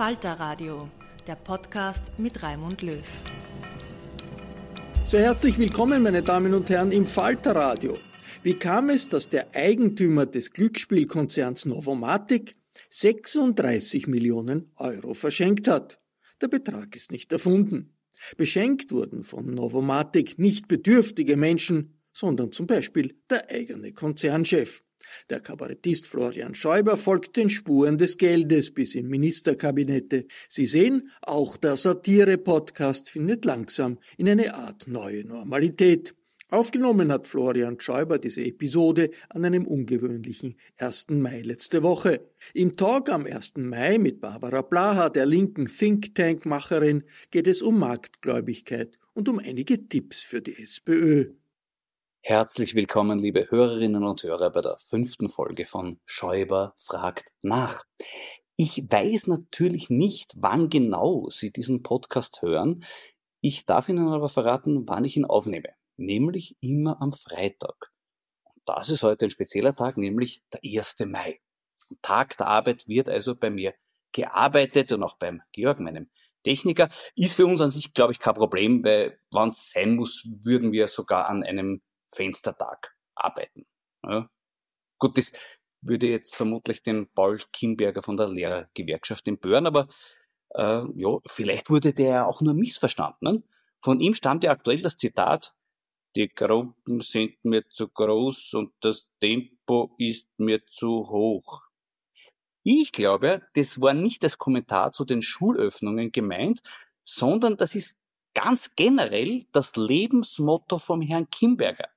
Falter Radio, der Podcast mit Raimund Löw. Sehr herzlich willkommen, meine Damen und Herren, im Falter Radio. Wie kam es, dass der Eigentümer des Glücksspielkonzerns Novomatic 36 Millionen Euro verschenkt hat? Der Betrag ist nicht erfunden. Beschenkt wurden von Novomatic nicht bedürftige Menschen, sondern zum Beispiel der eigene Konzernchef. Der Kabarettist Florian Schäuber folgt den Spuren des Geldes bis in Ministerkabinette. Sie sehen, auch der Satire-Podcast findet langsam in eine Art neue Normalität. Aufgenommen hat Florian Schäuber diese Episode an einem ungewöhnlichen 1. Mai letzte Woche. Im Talk am 1. Mai mit Barbara Blaha, der linken Think Tank-Macherin, geht es um Marktgläubigkeit und um einige Tipps für die SPÖ. Herzlich willkommen, liebe Hörerinnen und Hörer, bei der fünften Folge von Schäuber fragt nach. Ich weiß natürlich nicht, wann genau Sie diesen Podcast hören. Ich darf Ihnen aber verraten, wann ich ihn aufnehme, nämlich immer am Freitag. Und das ist heute ein spezieller Tag, nämlich der 1. Mai. Am Tag der Arbeit wird also bei mir gearbeitet und auch beim Georg, meinem Techniker. Ist für uns an sich, glaube ich, kein Problem, weil wann es sein muss, würden wir sogar an einem Fenstertag arbeiten. Ja. Gut, das würde jetzt vermutlich den Paul Kimberger von der Lehrergewerkschaft empören, aber äh, ja, vielleicht wurde der auch nur missverstanden. Ne? Von ihm stammt ja aktuell das Zitat, die Gruppen sind mir zu groß und das Tempo ist mir zu hoch. Ich glaube, das war nicht als Kommentar zu den Schulöffnungen gemeint, sondern das ist ganz generell das Lebensmotto vom Herrn Kimberger.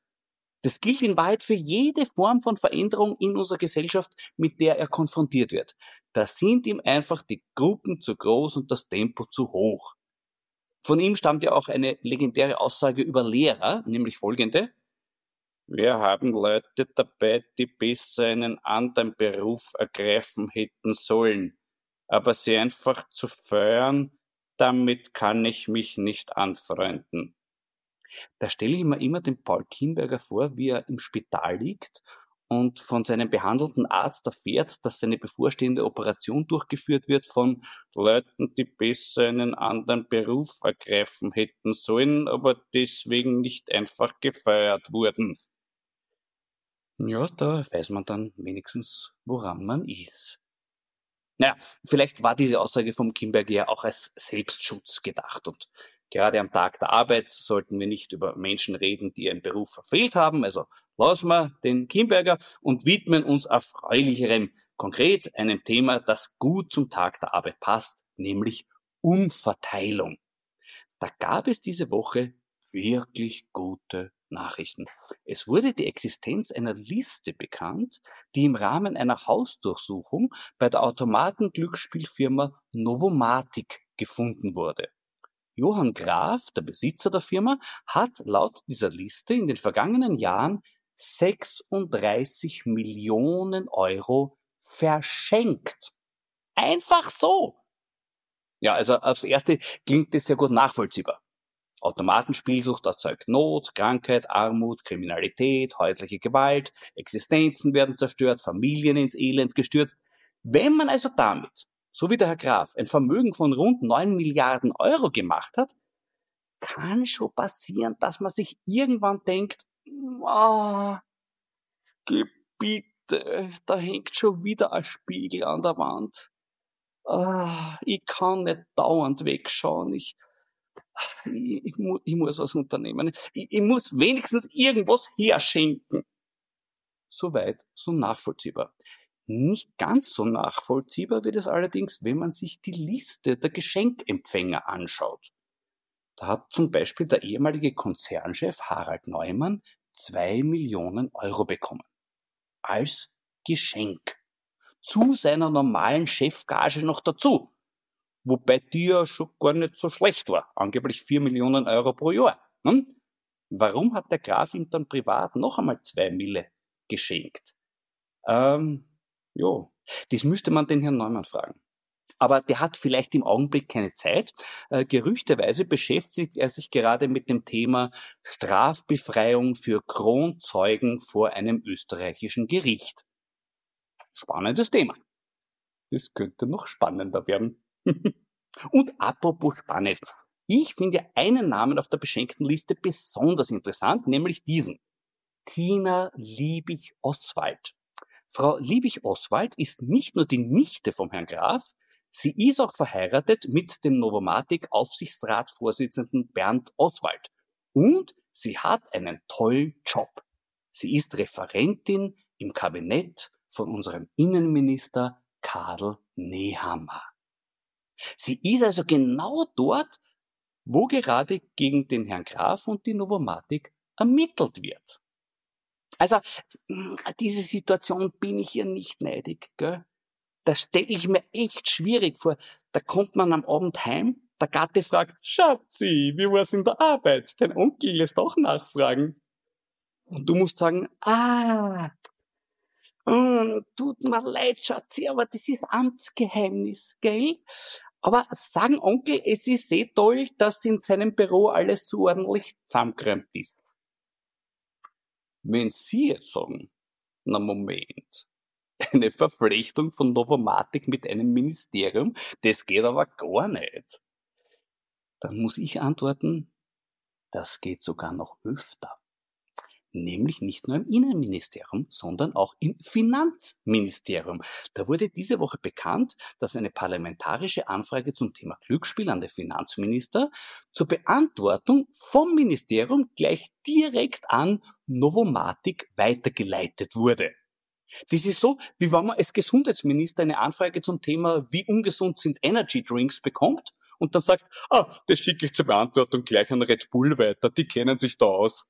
Das gilt in Wahrheit für jede Form von Veränderung in unserer Gesellschaft, mit der er konfrontiert wird. Da sind ihm einfach die Gruppen zu groß und das Tempo zu hoch. Von ihm stammt ja auch eine legendäre Aussage über Lehrer, nämlich folgende. Wir haben Leute dabei, die besser einen anderen Beruf ergreifen hätten sollen. Aber sie einfach zu feuern, damit kann ich mich nicht anfreunden. Da stelle ich mir immer den Paul Kimberger vor, wie er im Spital liegt und von seinem behandelnden Arzt erfährt, dass seine bevorstehende Operation durchgeführt wird von Leuten, die besser einen anderen Beruf ergreifen hätten sollen, aber deswegen nicht einfach gefeuert wurden. Ja, da weiß man dann wenigstens, woran man ist. Naja, vielleicht war diese Aussage vom Kimberger ja auch als Selbstschutz gedacht und Gerade am Tag der Arbeit sollten wir nicht über Menschen reden, die ihren Beruf verfehlt haben. Also lassen wir den Kimberger und widmen uns erfreulicherem, konkret einem Thema, das gut zum Tag der Arbeit passt, nämlich Umverteilung. Da gab es diese Woche wirklich gute Nachrichten. Es wurde die Existenz einer Liste bekannt, die im Rahmen einer Hausdurchsuchung bei der Automatenglücksspielfirma Novomatic gefunden wurde. Johann Graf, der Besitzer der Firma, hat laut dieser Liste in den vergangenen Jahren 36 Millionen Euro verschenkt. Einfach so. Ja, also aufs Erste klingt das sehr gut nachvollziehbar. Automatenspielsucht erzeugt Not, Krankheit, Armut, Kriminalität, häusliche Gewalt, Existenzen werden zerstört, Familien ins Elend gestürzt. Wenn man also damit so wie der Herr Graf, ein Vermögen von rund neun Milliarden Euro gemacht hat, kann schon passieren, dass man sich irgendwann denkt, ah, Gebiete, da hängt schon wieder ein Spiegel an der Wand. Ah, ich kann nicht dauernd wegschauen. Ich, ich, ich, mu ich muss was unternehmen. Ich, ich muss wenigstens irgendwas herschenken. Soweit, so nachvollziehbar. Nicht ganz so nachvollziehbar wird es allerdings, wenn man sich die Liste der Geschenkempfänger anschaut. Da hat zum Beispiel der ehemalige Konzernchef Harald Neumann zwei Millionen Euro bekommen. Als Geschenk. Zu seiner normalen Chefgage noch dazu. Wobei die ja schon gar nicht so schlecht war. Angeblich vier Millionen Euro pro Jahr. Hm? Warum hat der Graf ihm dann privat noch einmal zwei Mille geschenkt? Ähm, Jo, das müsste man den Herrn Neumann fragen. Aber der hat vielleicht im Augenblick keine Zeit. Äh, gerüchteweise beschäftigt er sich gerade mit dem Thema Strafbefreiung für Kronzeugen vor einem österreichischen Gericht. Spannendes Thema. Das könnte noch spannender werden. Und apropos spannend. Ich finde einen Namen auf der beschenkten Liste besonders interessant, nämlich diesen. Tina Liebig-Oswald. Frau Liebig-Oswald ist nicht nur die Nichte vom Herrn Graf, sie ist auch verheiratet mit dem Novomatic-Aufsichtsratsvorsitzenden Bernd Oswald. Und sie hat einen tollen Job. Sie ist Referentin im Kabinett von unserem Innenminister Karl Nehammer. Sie ist also genau dort, wo gerade gegen den Herrn Graf und die Novomatic ermittelt wird. Also, hm, diese Situation bin ich ihr nicht neidig, gell? Das stelle ich mir echt schwierig vor. Da kommt man am Abend heim, der Gatte fragt, Schatzi, wie war's in der Arbeit? Dein Onkel lässt auch nachfragen. Und du musst sagen, ah, mm, tut mir leid, Schatzi, aber das ist Amtsgeheimnis, gell? Aber sagen Onkel, es ist sehr toll, dass in seinem Büro alles so ordentlich zusammengeräumt ist. Wenn Sie jetzt sagen, na Moment, eine Verflechtung von Novomatic mit einem Ministerium, das geht aber gar nicht. Dann muss ich antworten, das geht sogar noch öfter nämlich nicht nur im Innenministerium, sondern auch im Finanzministerium. Da wurde diese Woche bekannt, dass eine parlamentarische Anfrage zum Thema Glücksspiel an den Finanzminister zur Beantwortung vom Ministerium gleich direkt an Novomatic weitergeleitet wurde. Das ist so, wie wenn man als Gesundheitsminister eine Anfrage zum Thema, wie ungesund sind Energy Drinks bekommt und dann sagt, ah, das schicke ich zur Beantwortung gleich an Red Bull weiter, die kennen sich da aus.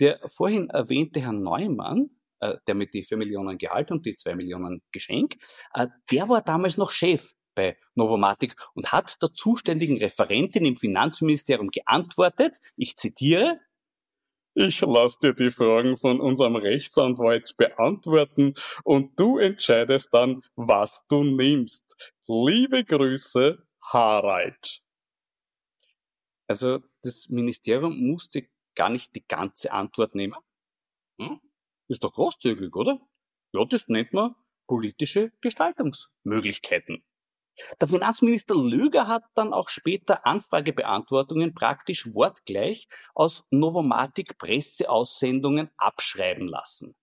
Der vorhin erwähnte Herr Neumann, äh, der mit die 4 Millionen Gehalt und die 2 Millionen Geschenk, äh, der war damals noch Chef bei Novomatic und hat der zuständigen Referentin im Finanzministerium geantwortet, ich zitiere, ich lasse dir die Fragen von unserem Rechtsanwalt beantworten und du entscheidest dann, was du nimmst. Liebe Grüße, Harald. Also das Ministerium musste gar nicht die ganze Antwort nehmen? Hm? Ist doch großzügig, oder? Ja, das nennt man politische Gestaltungsmöglichkeiten. Der Finanzminister Löger hat dann auch später Anfragebeantwortungen praktisch wortgleich aus Novomatic Presseaussendungen abschreiben lassen.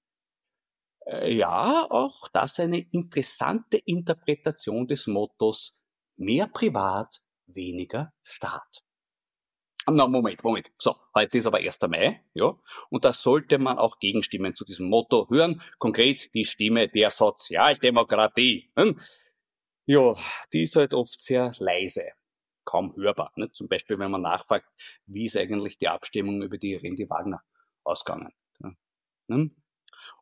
Äh, ja, auch das eine interessante Interpretation des Mottos mehr privat, weniger Staat. Na, Moment, Moment. So, heute ist aber 1. Mai, ja. Und da sollte man auch Gegenstimmen zu diesem Motto hören. Konkret die Stimme der Sozialdemokratie. Hm? Ja, die ist halt oft sehr leise. Kaum hörbar. Ne? Zum Beispiel, wenn man nachfragt, wie ist eigentlich die Abstimmung über die Randy Wagner ausgegangen. Hm?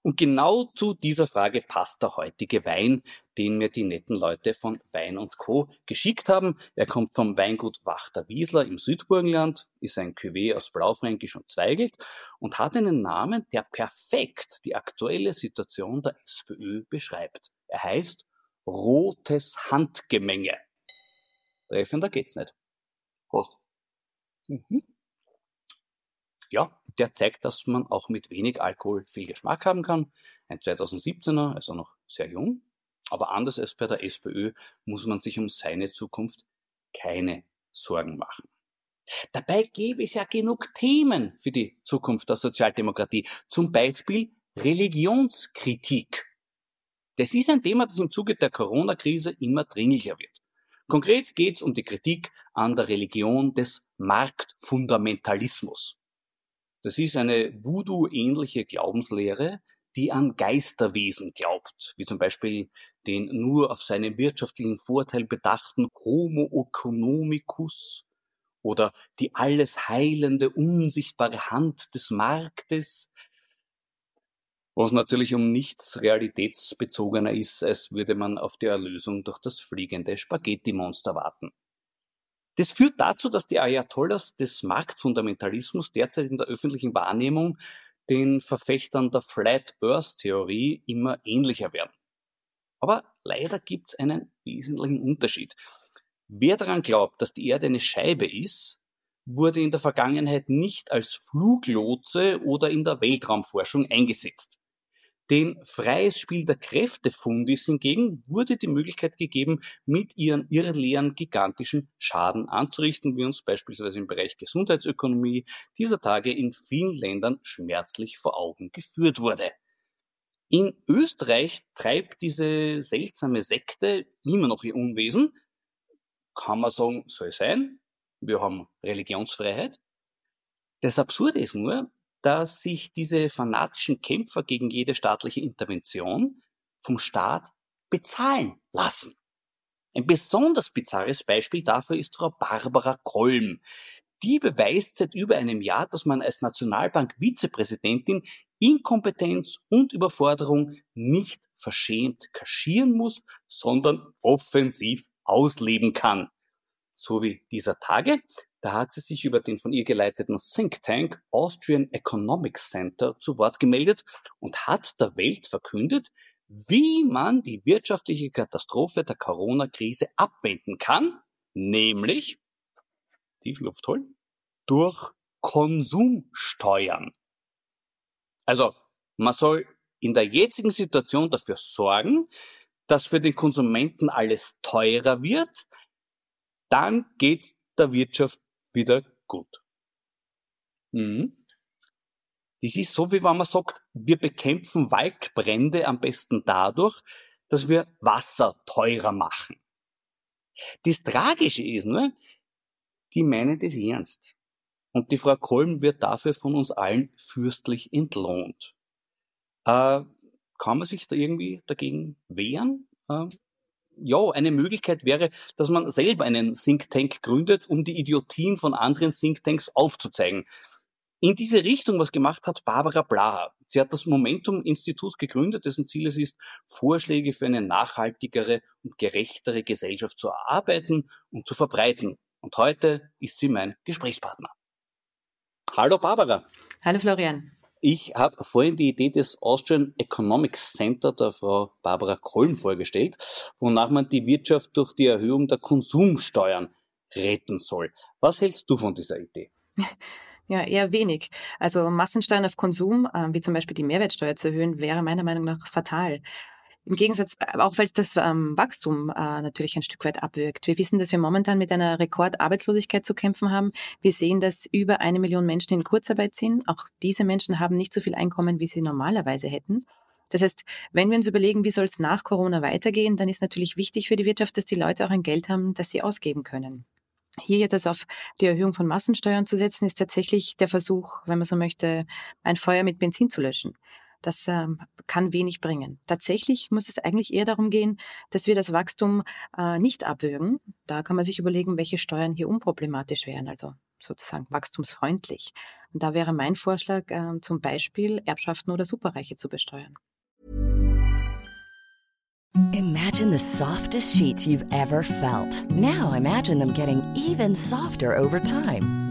Und genau zu dieser Frage passt der heutige Wein, den mir die netten Leute von Wein und Co. geschickt haben. Er kommt vom Weingut Wachter Wiesler im Südburgenland, ist ein Cuvée aus Blaufränkisch und Zweigelt und hat einen Namen, der perfekt die aktuelle Situation der SPÖ beschreibt. Er heißt Rotes Handgemenge. Treffender geht's nicht. Prost. Mhm. Ja, der zeigt, dass man auch mit wenig Alkohol viel Geschmack haben kann. Ein 2017er, also noch sehr jung. Aber anders als bei der SPÖ muss man sich um seine Zukunft keine Sorgen machen. Dabei gäbe es ja genug Themen für die Zukunft der Sozialdemokratie. Zum Beispiel Religionskritik. Das ist ein Thema, das im Zuge der Corona-Krise immer dringlicher wird. Konkret geht es um die Kritik an der Religion des Marktfundamentalismus. Das ist eine Voodoo-ähnliche Glaubenslehre, die an Geisterwesen glaubt, wie zum Beispiel den nur auf seinen wirtschaftlichen Vorteil bedachten Homo economicus oder die alles heilende, unsichtbare Hand des Marktes, was natürlich um nichts realitätsbezogener ist, als würde man auf die Erlösung durch das fliegende Spaghetti-Monster warten. Das führt dazu, dass die Ayatollahs des Marktfundamentalismus derzeit in der öffentlichen Wahrnehmung den Verfechtern der Flat Earth Theorie immer ähnlicher werden. Aber leider gibt es einen wesentlichen Unterschied. Wer daran glaubt, dass die Erde eine Scheibe ist, wurde in der Vergangenheit nicht als Fluglotse oder in der Weltraumforschung eingesetzt. Den freies Spiel der Kräftefundis hingegen wurde die Möglichkeit gegeben, mit ihren irrleeren gigantischen Schaden anzurichten, wie uns beispielsweise im Bereich Gesundheitsökonomie dieser Tage in vielen Ländern schmerzlich vor Augen geführt wurde. In Österreich treibt diese seltsame Sekte immer noch ihr Unwesen. Kann man sagen, soll sein. Wir haben Religionsfreiheit. Das Absurde ist nur, dass sich diese fanatischen Kämpfer gegen jede staatliche Intervention vom Staat bezahlen lassen. Ein besonders bizarres Beispiel dafür ist Frau Barbara Kolm. Die beweist seit über einem Jahr, dass man als Nationalbank-Vizepräsidentin Inkompetenz und Überforderung nicht verschämt kaschieren muss, sondern offensiv ausleben kann. So wie dieser Tage, da hat sie sich über den von ihr geleiteten Think Tank Austrian Economic Center zu Wort gemeldet und hat der Welt verkündet, wie man die wirtschaftliche Katastrophe der Corona-Krise abwenden kann, nämlich, tief Luft holen, durch Konsumsteuern. Also, man soll in der jetzigen Situation dafür sorgen, dass für den Konsumenten alles teurer wird, dann geht's der Wirtschaft wieder gut. Mhm. Das ist so, wie wenn man sagt, wir bekämpfen Waldbrände am besten dadurch, dass wir Wasser teurer machen. Das Tragische ist nur, die meinen das ernst. Und die Frau Kolm wird dafür von uns allen fürstlich entlohnt. Äh, kann man sich da irgendwie dagegen wehren? Äh, ja, eine Möglichkeit wäre, dass man selber einen Think Tank gründet, um die Idiotien von anderen Think Tanks aufzuzeigen. In diese Richtung, was gemacht hat Barbara Blaha. Sie hat das Momentum-Institut gegründet, dessen Ziel es ist, Vorschläge für eine nachhaltigere und gerechtere Gesellschaft zu erarbeiten und zu verbreiten. Und heute ist sie mein Gesprächspartner. Hallo Barbara. Hallo Florian. Ich habe vorhin die Idee des Austrian Economics Center der Frau Barbara Kolm vorgestellt, wonach man die Wirtschaft durch die Erhöhung der Konsumsteuern retten soll. Was hältst du von dieser Idee? Ja, eher wenig. Also Massensteuern auf Konsum, äh, wie zum Beispiel die Mehrwertsteuer zu erhöhen, wäre meiner Meinung nach fatal. Im Gegensatz, auch weil es das ähm, Wachstum äh, natürlich ein Stück weit abwirkt. Wir wissen, dass wir momentan mit einer Rekordarbeitslosigkeit zu kämpfen haben. Wir sehen, dass über eine Million Menschen in Kurzarbeit sind. Auch diese Menschen haben nicht so viel Einkommen, wie sie normalerweise hätten. Das heißt, wenn wir uns überlegen, wie soll es nach Corona weitergehen, dann ist natürlich wichtig für die Wirtschaft, dass die Leute auch ein Geld haben, das sie ausgeben können. Hier jetzt also auf die Erhöhung von Massensteuern zu setzen, ist tatsächlich der Versuch, wenn man so möchte, ein Feuer mit Benzin zu löschen. Das ähm, kann wenig bringen. Tatsächlich muss es eigentlich eher darum gehen, dass wir das Wachstum äh, nicht abwürgen. Da kann man sich überlegen, welche Steuern hier unproblematisch wären, also sozusagen wachstumsfreundlich. Und da wäre mein Vorschlag, äh, zum Beispiel Erbschaften oder Superreiche zu besteuern. Imagine the softest sheets you've ever felt. Now imagine them getting even softer over time.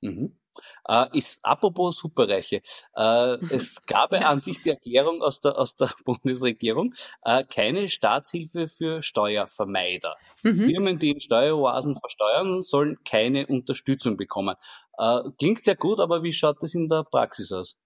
Mhm. Äh, ist apropos Superreiche. Äh, es gab ja an sich die Erklärung aus der, aus der Bundesregierung, äh, keine Staatshilfe für Steuervermeider. Mhm. Firmen, die in Steueroasen versteuern, sollen keine Unterstützung bekommen. Äh, klingt sehr gut, aber wie schaut das in der Praxis aus?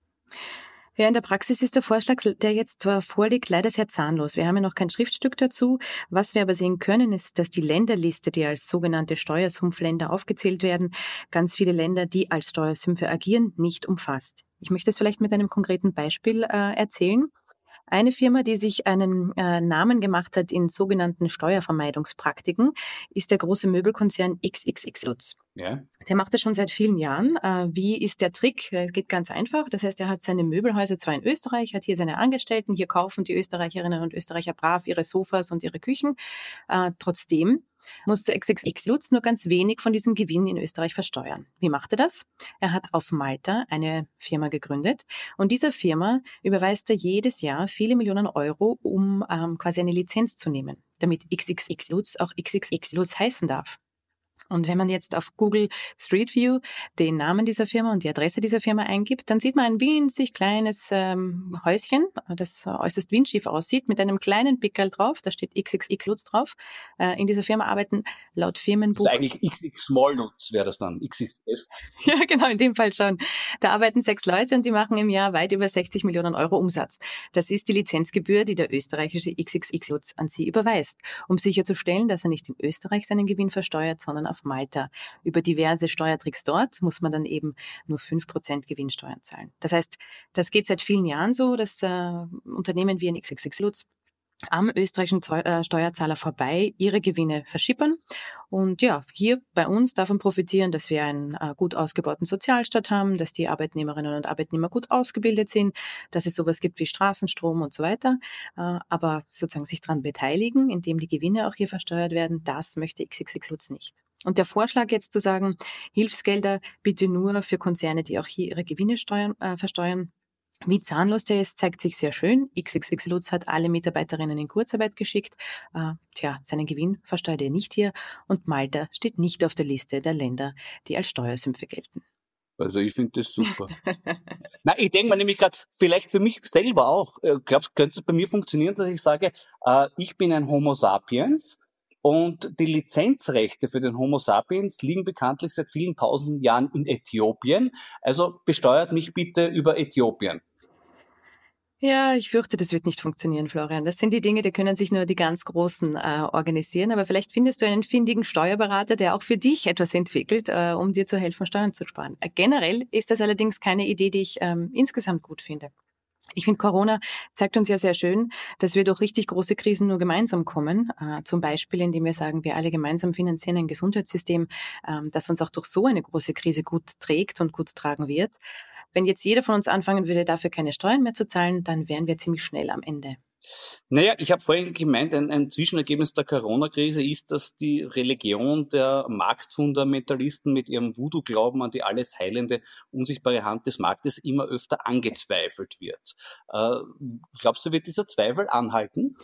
Ja, in der Praxis ist der Vorschlag, der jetzt zwar vorliegt, leider sehr zahnlos. Wir haben ja noch kein Schriftstück dazu. Was wir aber sehen können, ist, dass die Länderliste, die als sogenannte Steuersumpfländer aufgezählt werden, ganz viele Länder, die als Steuersümpfe agieren, nicht umfasst. Ich möchte es vielleicht mit einem konkreten Beispiel äh, erzählen. Eine Firma, die sich einen äh, Namen gemacht hat in sogenannten Steuervermeidungspraktiken, ist der große Möbelkonzern XXX Lutz. Ja. Der macht das schon seit vielen Jahren. Äh, wie ist der Trick? Es geht ganz einfach. Das heißt, er hat seine Möbelhäuser zwar in Österreich, hat hier seine Angestellten, hier kaufen die Österreicherinnen und Österreicher brav ihre Sofas und ihre Küchen. Äh, trotzdem musste XXX Lutz nur ganz wenig von diesem Gewinn in Österreich versteuern. Wie macht er das? Er hat auf Malta eine Firma gegründet und dieser Firma überweist er jedes Jahr viele Millionen Euro, um ähm, quasi eine Lizenz zu nehmen, damit XXX Lutz auch XXX Lutz heißen darf. Und wenn man jetzt auf Google Street View den Namen dieser Firma und die Adresse dieser Firma eingibt, dann sieht man ein winzig kleines ähm, Häuschen, das äußerst windschief aussieht, mit einem kleinen Pickel drauf, da steht XXX Lutz drauf. Äh, in dieser Firma arbeiten laut Firmenbuch... Also eigentlich XX Small Lutz wäre das dann, XXS. ja, genau, in dem Fall schon. Da arbeiten sechs Leute und die machen im Jahr weit über 60 Millionen Euro Umsatz. Das ist die Lizenzgebühr, die der österreichische XXX Lutz an sie überweist, um sicherzustellen, dass er nicht in Österreich seinen Gewinn versteuert, sondern auf Malta. Über diverse Steuertricks dort muss man dann eben nur fünf Prozent Gewinnsteuern zahlen. Das heißt, das geht seit vielen Jahren so, dass äh, Unternehmen wie ein XXX Lutz am österreichischen äh, Steuerzahler vorbei ihre Gewinne verschippern. Und ja, hier bei uns davon profitieren, dass wir einen äh, gut ausgebauten Sozialstaat haben, dass die Arbeitnehmerinnen und Arbeitnehmer gut ausgebildet sind, dass es sowas gibt wie Straßenstrom und so weiter. Äh, aber sozusagen sich daran beteiligen, indem die Gewinne auch hier versteuert werden, das möchte XXX Lutz nicht. Und der Vorschlag jetzt zu sagen, Hilfsgelder bitte nur für Konzerne, die auch hier ihre Gewinne steuern, äh, versteuern, wie zahnlos der ist, zeigt sich sehr schön. XXX Lutz hat alle Mitarbeiterinnen in Kurzarbeit geschickt. Äh, tja, seinen Gewinn versteuert er nicht hier und Malta steht nicht auf der Liste der Länder, die als Steuersümpfe gelten. Also ich finde das super. Na, ich denke mir nämlich gerade, vielleicht für mich selber auch, äh, glaubst du, könnte es bei mir funktionieren, dass ich sage, äh, ich bin ein Homo sapiens und die Lizenzrechte für den Homo sapiens liegen bekanntlich seit vielen tausenden Jahren in Äthiopien. Also besteuert mich bitte über Äthiopien. Ja, ich fürchte, das wird nicht funktionieren, Florian. Das sind die Dinge, die können sich nur die ganz Großen äh, organisieren. Aber vielleicht findest du einen findigen Steuerberater, der auch für dich etwas entwickelt, äh, um dir zu helfen, Steuern zu sparen. Äh, generell ist das allerdings keine Idee, die ich ähm, insgesamt gut finde. Ich finde, Corona zeigt uns ja sehr schön, dass wir durch richtig große Krisen nur gemeinsam kommen. Äh, zum Beispiel, indem wir sagen, wir alle gemeinsam finanzieren ein Gesundheitssystem, äh, das uns auch durch so eine große Krise gut trägt und gut tragen wird. Wenn jetzt jeder von uns anfangen würde, dafür keine Steuern mehr zu zahlen, dann wären wir ziemlich schnell am Ende. Naja, ich habe vorhin gemeint, ein, ein Zwischenergebnis der Corona-Krise ist, dass die Religion der Marktfundamentalisten mit ihrem Voodoo-Glauben an die alles heilende, unsichtbare Hand des Marktes immer öfter angezweifelt wird. Äh, glaubst du, wird dieser Zweifel anhalten?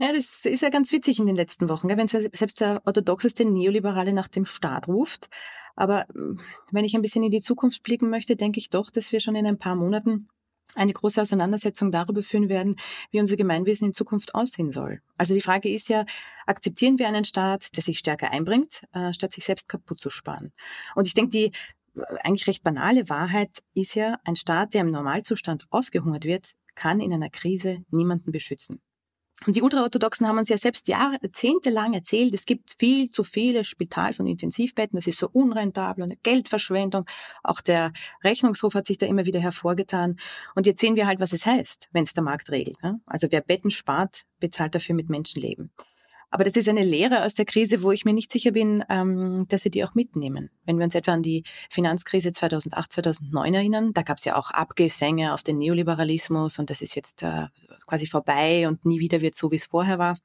Ja, das ist ja ganz witzig in den letzten Wochen, wenn selbst der orthodoxeste Neoliberale nach dem Staat ruft. Aber hm, wenn ich ein bisschen in die Zukunft blicken möchte, denke ich doch, dass wir schon in ein paar Monaten eine große Auseinandersetzung darüber führen werden, wie unser Gemeinwesen in Zukunft aussehen soll. Also die Frage ist ja, akzeptieren wir einen Staat, der sich stärker einbringt, äh, statt sich selbst kaputt zu sparen? Und ich denke, die äh, eigentlich recht banale Wahrheit ist ja, ein Staat, der im Normalzustand ausgehungert wird, kann in einer Krise niemanden beschützen. Und die Ultraorthodoxen haben uns ja selbst jahrzehntelang erzählt, es gibt viel zu viele Spitals- und Intensivbetten, das ist so unrentabel und eine Geldverschwendung. Auch der Rechnungshof hat sich da immer wieder hervorgetan. Und jetzt sehen wir halt, was es heißt, wenn es der Markt regelt. Also wer Betten spart, bezahlt dafür mit Menschenleben. Aber das ist eine Lehre aus der Krise, wo ich mir nicht sicher bin, ähm, dass wir die auch mitnehmen. Wenn wir uns etwa an die Finanzkrise 2008, 2009 erinnern, da gab es ja auch Abgesänge auf den Neoliberalismus und das ist jetzt äh, quasi vorbei und nie wieder wird so, wie es vorher war.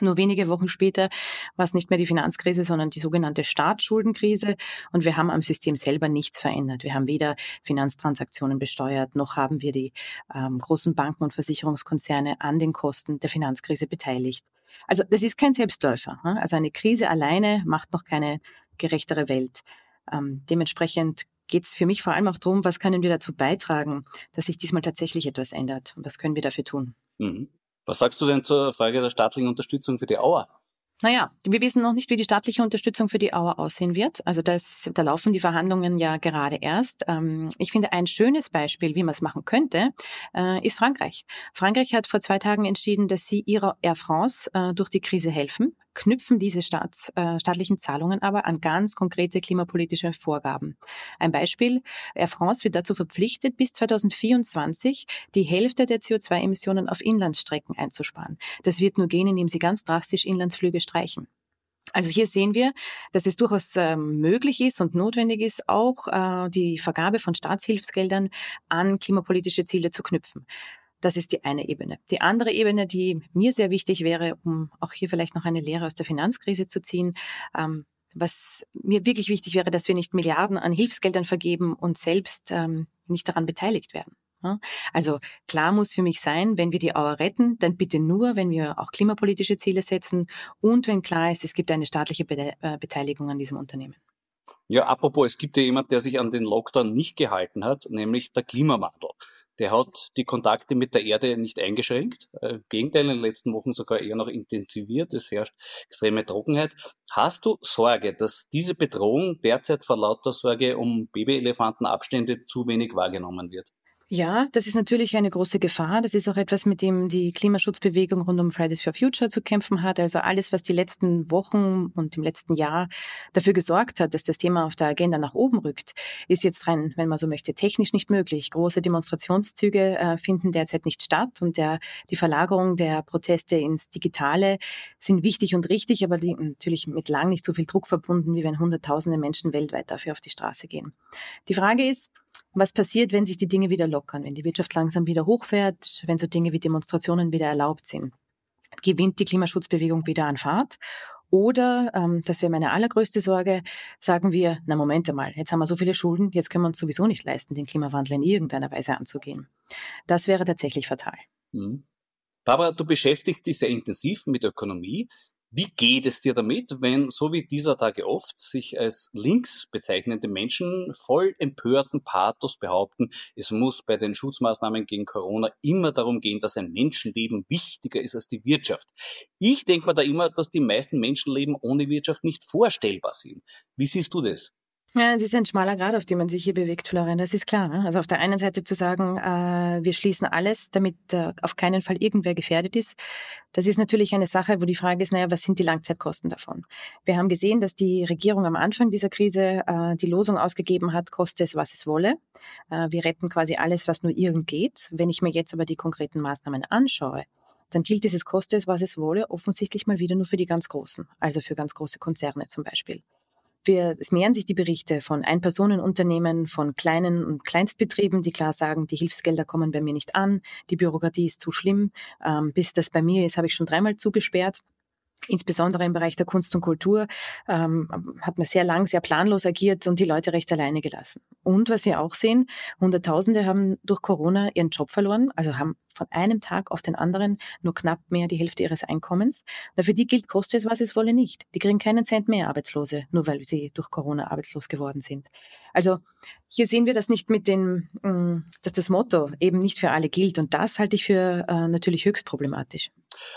Nur wenige Wochen später war es nicht mehr die Finanzkrise, sondern die sogenannte Staatsschuldenkrise. Und wir haben am System selber nichts verändert. Wir haben weder Finanztransaktionen besteuert, noch haben wir die ähm, großen Banken und Versicherungskonzerne an den Kosten der Finanzkrise beteiligt. Also das ist kein Selbstläufer. Ne? Also eine Krise alleine macht noch keine gerechtere Welt. Ähm, dementsprechend geht es für mich vor allem auch darum, was können wir dazu beitragen, dass sich diesmal tatsächlich etwas ändert und was können wir dafür tun. Mhm. Was sagst du denn zur Frage der staatlichen Unterstützung für die Auer? Naja, wir wissen noch nicht, wie die staatliche Unterstützung für die Auer aussehen wird. Also das, da laufen die Verhandlungen ja gerade erst. Ähm, ich finde, ein schönes Beispiel, wie man es machen könnte, äh, ist Frankreich. Frankreich hat vor zwei Tagen entschieden, dass sie ihrer Air France äh, durch die Krise helfen knüpfen diese Staats, äh, staatlichen Zahlungen aber an ganz konkrete klimapolitische Vorgaben. Ein Beispiel, Air France wird dazu verpflichtet, bis 2024 die Hälfte der CO2-Emissionen auf Inlandsstrecken einzusparen. Das wird nur gehen, indem sie ganz drastisch Inlandsflüge streichen. Also hier sehen wir, dass es durchaus äh, möglich ist und notwendig ist, auch äh, die Vergabe von Staatshilfsgeldern an klimapolitische Ziele zu knüpfen. Das ist die eine Ebene. Die andere Ebene, die mir sehr wichtig wäre, um auch hier vielleicht noch eine Lehre aus der Finanzkrise zu ziehen, ähm, was mir wirklich wichtig wäre, dass wir nicht Milliarden an Hilfsgeldern vergeben und selbst ähm, nicht daran beteiligt werden. Also klar muss für mich sein, wenn wir die Auer retten, dann bitte nur, wenn wir auch klimapolitische Ziele setzen und wenn klar ist, es gibt eine staatliche äh, Beteiligung an diesem Unternehmen. Ja, apropos, es gibt ja jemand, der sich an den Lockdown nicht gehalten hat, nämlich der Klimawandel der hat die Kontakte mit der Erde nicht eingeschränkt. Äh, Im Gegenteil, in den letzten Wochen sogar eher noch intensiviert. Es herrscht extreme Trockenheit. Hast du Sorge, dass diese Bedrohung derzeit vor lauter Sorge um Babyelefantenabstände zu wenig wahrgenommen wird? Ja, das ist natürlich eine große Gefahr. Das ist auch etwas, mit dem die Klimaschutzbewegung rund um Fridays for Future zu kämpfen hat. Also alles, was die letzten Wochen und im letzten Jahr dafür gesorgt hat, dass das Thema auf der Agenda nach oben rückt, ist jetzt rein, wenn man so möchte, technisch nicht möglich. Große Demonstrationszüge äh, finden derzeit nicht statt und der, die Verlagerung der Proteste ins Digitale sind wichtig und richtig, aber die, natürlich mit lang nicht so viel Druck verbunden, wie wenn Hunderttausende Menschen weltweit dafür auf die Straße gehen. Die Frage ist, was passiert, wenn sich die Dinge wieder lockern, wenn die Wirtschaft langsam wieder hochfährt, wenn so Dinge wie Demonstrationen wieder erlaubt sind? Gewinnt die Klimaschutzbewegung wieder an Fahrt? Oder, ähm, das wäre meine allergrößte Sorge, sagen wir, na Moment einmal, jetzt haben wir so viele Schulden, jetzt können wir uns sowieso nicht leisten, den Klimawandel in irgendeiner Weise anzugehen. Das wäre tatsächlich fatal. Mhm. Barbara, du beschäftigst dich sehr intensiv mit Ökonomie. Wie geht es dir damit, wenn, so wie dieser Tage oft, sich als links bezeichnende Menschen voll empörten Pathos behaupten, es muss bei den Schutzmaßnahmen gegen Corona immer darum gehen, dass ein Menschenleben wichtiger ist als die Wirtschaft. Ich denke mir da immer, dass die meisten Menschenleben ohne Wirtschaft nicht vorstellbar sind. Wie siehst du das? Ja, es ist ein schmaler Grad, auf dem man sich hier bewegt, Florian, das ist klar. Ne? Also auf der einen Seite zu sagen, äh, wir schließen alles, damit äh, auf keinen Fall irgendwer gefährdet ist, das ist natürlich eine Sache, wo die Frage ist, naja, was sind die Langzeitkosten davon? Wir haben gesehen, dass die Regierung am Anfang dieser Krise äh, die Losung ausgegeben hat, koste es, was es wolle. Wir retten quasi alles, was nur irgend geht. Wenn ich mir jetzt aber die konkreten Maßnahmen anschaue, dann gilt dieses koste es, was es wolle, offensichtlich mal wieder nur für die ganz Großen, also für ganz große Konzerne zum Beispiel. Wir, es mehren sich die Berichte von Einpersonenunternehmen, von kleinen und Kleinstbetrieben, die klar sagen, die Hilfsgelder kommen bei mir nicht an, die Bürokratie ist zu schlimm. Ähm, bis das bei mir ist, habe ich schon dreimal zugesperrt. Insbesondere im Bereich der Kunst und Kultur ähm, hat man sehr lang, sehr planlos agiert und die Leute recht alleine gelassen. Und was wir auch sehen, Hunderttausende haben durch Corona ihren Job verloren, also haben von einem Tag auf den anderen nur knapp mehr die Hälfte ihres Einkommens. Na, für die gilt, koste es, was es wolle nicht. Die kriegen keinen Cent mehr Arbeitslose, nur weil sie durch Corona arbeitslos geworden sind. Also hier sehen wir das nicht mit dem, mm, dass das Motto eben nicht für alle gilt. Und das halte ich für äh, natürlich höchst problematisch.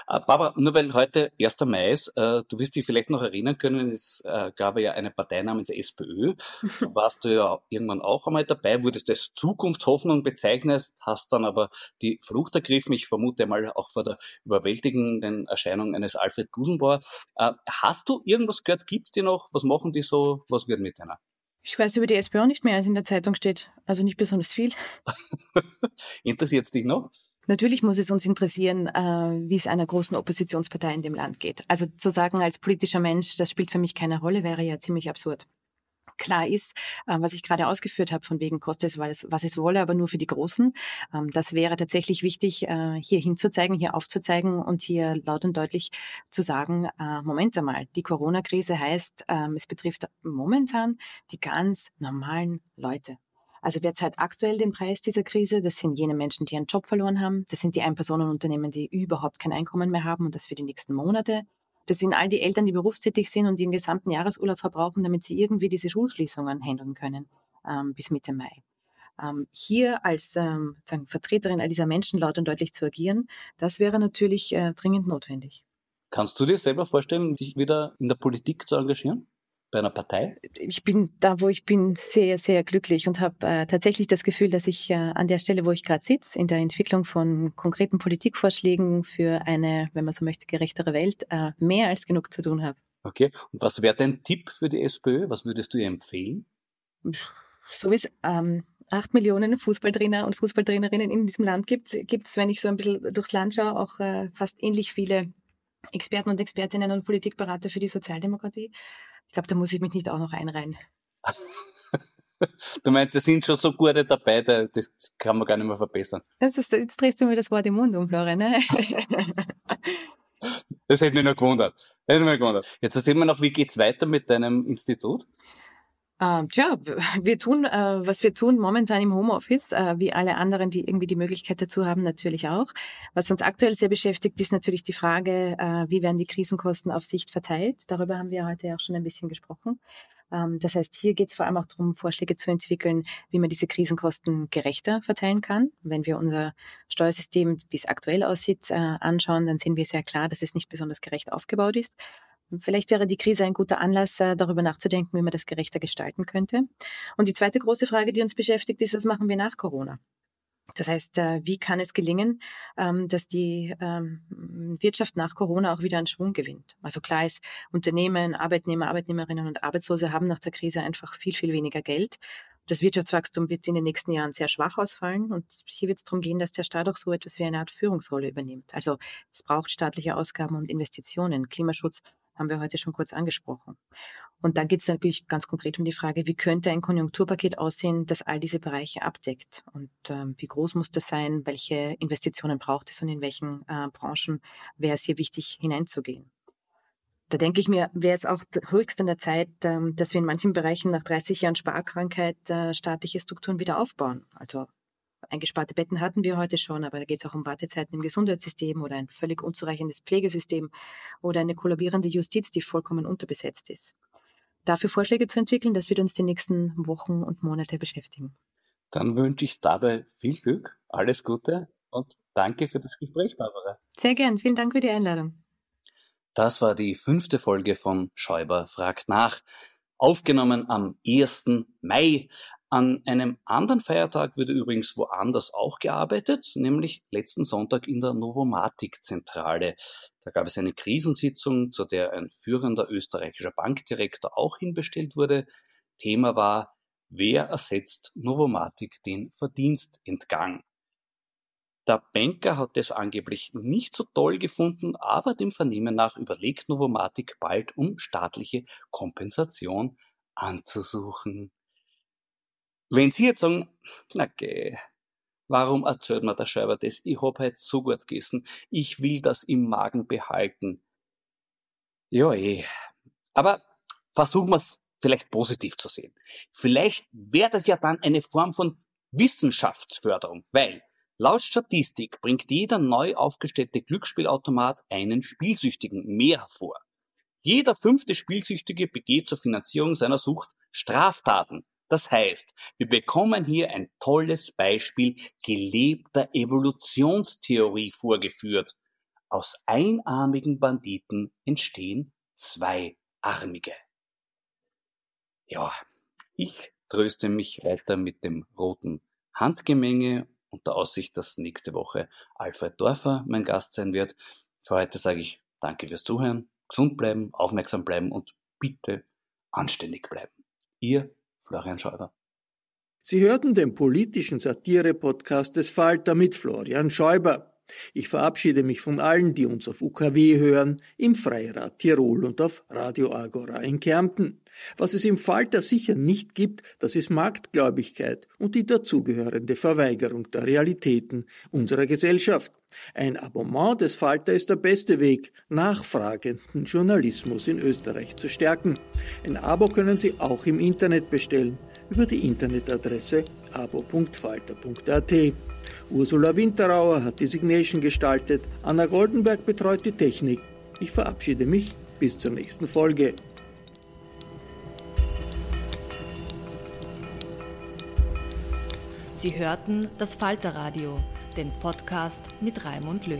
Äh, Barbara, nur weil heute 1. Mai ist, äh, du wirst dich vielleicht noch erinnern können, es äh, gab ja eine Partei namens SPÖ. Da warst du ja irgendwann auch einmal dabei, wurdest als Zukunftshoffnung bezeichnet, hast dann aber die Flucht ergriffen. Ich vermute mal auch vor der überwältigenden Erscheinung eines Alfred Gusenbauer. Äh, hast du irgendwas gehört? Gibt's die noch? Was machen die so? Was wird mit denen? Ich weiß über die SPÖ auch nicht mehr, als in der Zeitung steht. Also nicht besonders viel. Interessiert es dich noch? Natürlich muss es uns interessieren, äh, wie es einer großen Oppositionspartei in dem Land geht. Also zu sagen als politischer Mensch, das spielt für mich keine Rolle, wäre ja ziemlich absurd klar ist, äh, was ich gerade ausgeführt habe, von wegen kostet es, es, was es wolle, aber nur für die Großen. Ähm, das wäre tatsächlich wichtig, äh, hier hinzuzeigen, hier aufzuzeigen und hier laut und deutlich zu sagen, äh, Moment einmal, die Corona-Krise heißt, ähm, es betrifft momentan die ganz normalen Leute. Also wer zahlt aktuell den Preis dieser Krise? Das sind jene Menschen, die ihren Job verloren haben. Das sind die Einpersonenunternehmen, die überhaupt kein Einkommen mehr haben und das für die nächsten Monate. Das sind all die Eltern, die berufstätig sind und die den gesamten Jahresurlaub verbrauchen, damit sie irgendwie diese Schulschließungen handeln können ähm, bis Mitte Mai. Ähm, hier als ähm, Vertreterin all dieser Menschen laut und deutlich zu agieren, das wäre natürlich äh, dringend notwendig. Kannst du dir selber vorstellen, dich wieder in der Politik zu engagieren? Bei einer Partei? Ich bin da, wo ich bin, sehr, sehr glücklich und habe äh, tatsächlich das Gefühl, dass ich äh, an der Stelle, wo ich gerade sitze, in der Entwicklung von konkreten Politikvorschlägen für eine, wenn man so möchte, gerechtere Welt, äh, mehr als genug zu tun habe. Okay. Und was wäre dein Tipp für die SPÖ? Was würdest du ihr empfehlen? So wie es ähm, acht Millionen Fußballtrainer und Fußballtrainerinnen in diesem Land gibt, gibt es, wenn ich so ein bisschen durchs Land schaue, auch äh, fast ähnlich viele Experten und Expertinnen und Politikberater für die Sozialdemokratie. Ich glaube, da muss ich mich nicht auch noch einreihen. Du meinst, es sind schon so gute dabei, das kann man gar nicht mehr verbessern. Das ist, jetzt drehst du mir das Wort im Mund um, Florian. Ne? das hätte mich noch gewundert. Das hätte mich gewundert. Jetzt sehen wir noch, wie geht's weiter mit deinem Institut? Uh, tja, wir tun, uh, was wir tun momentan im Homeoffice, uh, wie alle anderen, die irgendwie die Möglichkeit dazu haben, natürlich auch. Was uns aktuell sehr beschäftigt, ist natürlich die Frage, äh, wie werden die Krisenkosten auf Sicht verteilt. Darüber haben wir heute auch schon ein bisschen gesprochen. Ähm, das heißt, hier geht es vor allem auch darum, Vorschläge zu entwickeln, wie man diese Krisenkosten gerechter verteilen kann. Wenn wir unser Steuersystem, wie es aktuell aussieht, anschauen, dann sehen wir sehr klar, dass es nicht besonders gerecht aufgebaut ist. Vielleicht wäre die Krise ein guter Anlass, äh, darüber nachzudenken, wie man das gerechter gestalten könnte. Und die zweite große Frage, die uns beschäftigt, ist, was machen wir nach Corona? Das heißt, äh, wie kann es gelingen, ähm, dass die ähm, Wirtschaft nach Corona auch wieder an Schwung gewinnt? Also klar ist, Unternehmen, Arbeitnehmer, Arbeitnehmerinnen und Arbeitslose haben nach der Krise einfach viel, viel weniger Geld. Das Wirtschaftswachstum wird in den nächsten Jahren sehr schwach ausfallen. Und hier wird es darum gehen, dass der Staat auch so etwas wie eine Art Führungsrolle übernimmt. Also es braucht staatliche Ausgaben und Investitionen. Klimaschutz haben wir heute schon kurz angesprochen. Und dann geht es natürlich ganz konkret um die Frage, wie könnte ein Konjunkturpaket aussehen, das all diese Bereiche abdeckt? Und ähm, wie groß muss das sein? Welche Investitionen braucht es und in welchen äh, Branchen wäre es hier wichtig hineinzugehen? Da denke ich mir, wäre es auch höchst an der Zeit, ähm, dass wir in manchen Bereichen nach 30 Jahren Sparkrankheit äh, staatliche Strukturen wieder aufbauen. Also Eingesparte Betten hatten wir heute schon, aber da geht es auch um Wartezeiten im Gesundheitssystem oder ein völlig unzureichendes Pflegesystem oder eine kollabierende Justiz, die vollkommen unterbesetzt ist. Dafür Vorschläge zu entwickeln, das wird uns die nächsten Wochen und Monate beschäftigen. Dann wünsche ich dabei viel Glück, alles Gute und danke für das Gespräch, Barbara. Sehr gern, vielen Dank für die Einladung. Das war die fünfte Folge von Schäuber fragt nach. Aufgenommen am 1. Mai. An einem anderen Feiertag wurde übrigens woanders auch gearbeitet, nämlich letzten Sonntag in der Novomatic-Zentrale. Da gab es eine Krisensitzung, zu der ein führender österreichischer Bankdirektor auch hinbestellt wurde. Thema war, wer ersetzt Novomatic den Verdienstentgang? Der Banker hat das angeblich nicht so toll gefunden, aber dem Vernehmen nach überlegt Novomatic bald um staatliche Kompensation anzusuchen. Wenn Sie jetzt sagen, na geh, warum erzählt mir der Schreiber das? Ich hab halt so gut gegessen, ich will das im Magen behalten. Ja, eh. Aber versuchen wir es vielleicht positiv zu sehen. Vielleicht wäre das ja dann eine Form von Wissenschaftsförderung, weil Laut Statistik bringt jeder neu aufgestellte Glücksspielautomat einen Spielsüchtigen mehr hervor. Jeder fünfte Spielsüchtige begeht zur Finanzierung seiner Sucht Straftaten. Das heißt, wir bekommen hier ein tolles Beispiel gelebter Evolutionstheorie vorgeführt. Aus einarmigen Banditen entstehen zweiarmige. Ja, ich tröste mich weiter mit dem roten Handgemenge und der Aussicht, dass nächste Woche Alfred Dorfer mein Gast sein wird. Für heute sage ich danke fürs Zuhören, gesund bleiben, aufmerksam bleiben und bitte anständig bleiben. Ihr Florian Schäuber. Sie hörten den politischen Satire-Podcast des Falter mit Florian Schäuber. Ich verabschiede mich von allen, die uns auf UKW hören, im Freirad Tirol und auf Radio Agora in Kärnten. Was es im Falter sicher nicht gibt, das ist Marktgläubigkeit und die dazugehörende Verweigerung der Realitäten unserer Gesellschaft. Ein Abonnement des Falter ist der beste Weg, nachfragenden Journalismus in Österreich zu stärken. Ein Abo können Sie auch im Internet bestellen über die Internetadresse abo.falter.at. Ursula Winterauer hat die Signation gestaltet, Anna Goldenberg betreut die Technik. Ich verabschiede mich bis zur nächsten Folge. Sie hörten das Falterradio, den Podcast mit Raimund Löw.